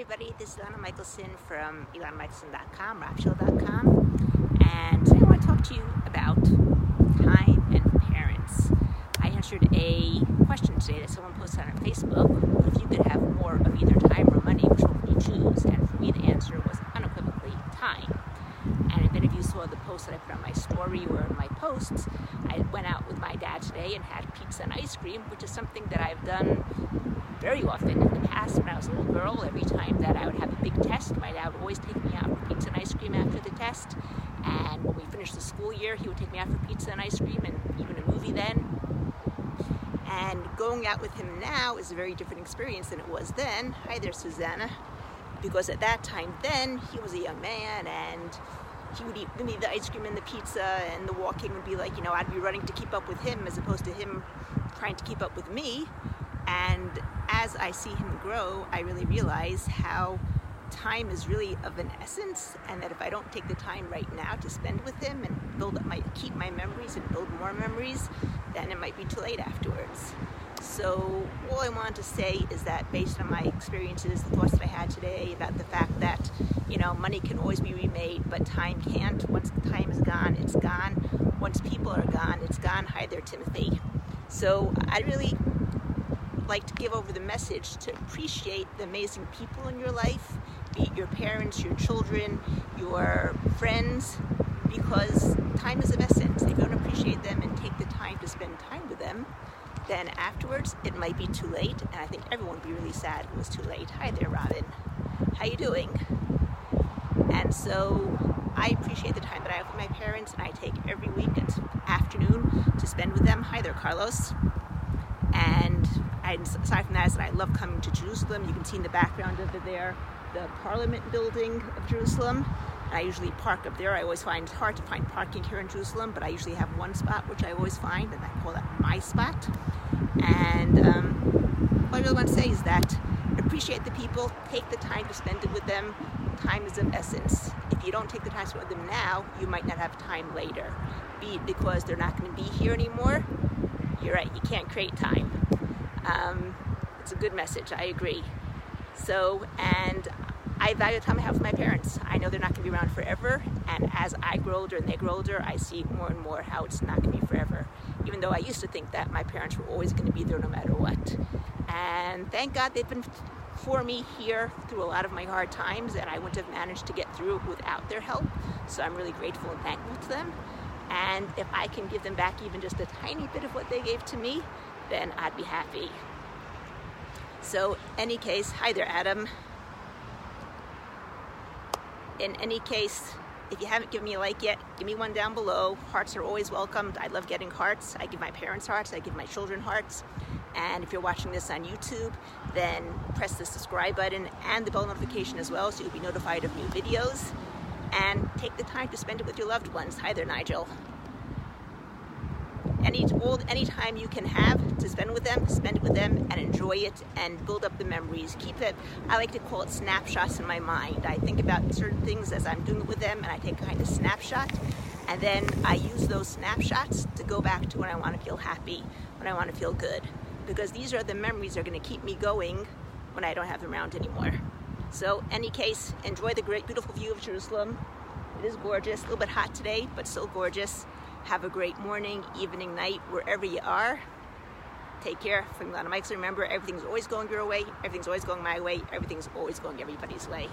everybody, this is Elana Michelson from ElanaMichelson.com, rockchill.com, and today I want to talk to you about time and parents. I answered a question today that someone posted on Facebook, if you could have more of either time or money, which one would you choose? And for me the answer was unequivocally time. And if any of you saw the post that I put on my story or my posts, I went out with my dad today and had pizza and ice cream, which is something that I've done very often in the past when I was a little girl. Every time that I would have a big test, my dad would always take me out for pizza and ice cream after the test. And when we finished the school year, he would take me out for pizza and ice cream and even a movie then. And going out with him now is a very different experience than it was then. Hi there, Susanna. Because at that time, then he was a young man and he would eat me the ice cream and the pizza and the walking would be like, you know, I'd be running to keep up with him as opposed to him trying to keep up with me. And as I see him grow, I really realize how time is really of an essence and that if I don't take the time right now to spend with him and build up my keep my memories and build more memories, then it might be too late afterwards. So all I want to say is that based on my experiences, the thoughts that I had today about the fact that, you know, money can always be remade, but time can't. Once time is gone, it's gone. Once people are gone, it's gone. Hi there, Timothy. So I really like to give over the message to appreciate the amazing people in your life, be it your parents, your children, your friends, because time is of essence. If you don't appreciate them and take the time to spend time with them, then afterwards it might be too late, and I think everyone would be really sad it was too late. Hi there, Robin. How you doing? And so I appreciate the time that I have with my parents, and I take every week and afternoon to spend with them. Hi there, Carlos. And aside from that, I love coming to Jerusalem. You can see in the background over there the Parliament building of Jerusalem. I usually park up there. I always find it hard to find parking here in Jerusalem, but I usually have one spot which I always find, and I call that my spot. And um, what I really want to say is that appreciate the people, take the time to spend it with them. Time is of essence. If you don't take the time to spend with them now, you might not have time later. Be it because they're not going to be here anymore. You're right, you can't create time. Um, it's a good message, I agree. So, and I value the time I have with my parents. I know they're not going to be around forever, and as I grow older and they grow older, I see more and more how it's not going to be forever. Even though I used to think that my parents were always going to be there no matter what. And thank God they've been for me here through a lot of my hard times, and I wouldn't have managed to get through without their help. So I'm really grateful and thankful to them. And if I can give them back even just a tiny bit of what they gave to me, then I'd be happy. So, any case, hi there, Adam. In any case, if you haven't given me a like yet, give me one down below. Hearts are always welcomed. I love getting hearts. I give my parents hearts, I give my children hearts. And if you're watching this on YouTube, then press the subscribe button and the bell notification as well so you'll be notified of new videos. And take the time to spend it with your loved ones. Hi there, Nigel any all any time you can have to spend with them, spend it with them and enjoy it and build up the memories. Keep it. I like to call it snapshots in my mind. I think about certain things as I'm doing it with them, and I take kind of snapshot, and then I use those snapshots to go back to when I want to feel happy, when I want to feel good, because these are the memories that are going to keep me going when I don't have them around anymore. So, any case, enjoy the great, beautiful view of Jerusalem. It is gorgeous. A little bit hot today, but still gorgeous. Have a great morning, evening, night, wherever you are. Take care. From Elana Michelson, remember everything's always going your way, everything's always going my way, everything's always going everybody's way.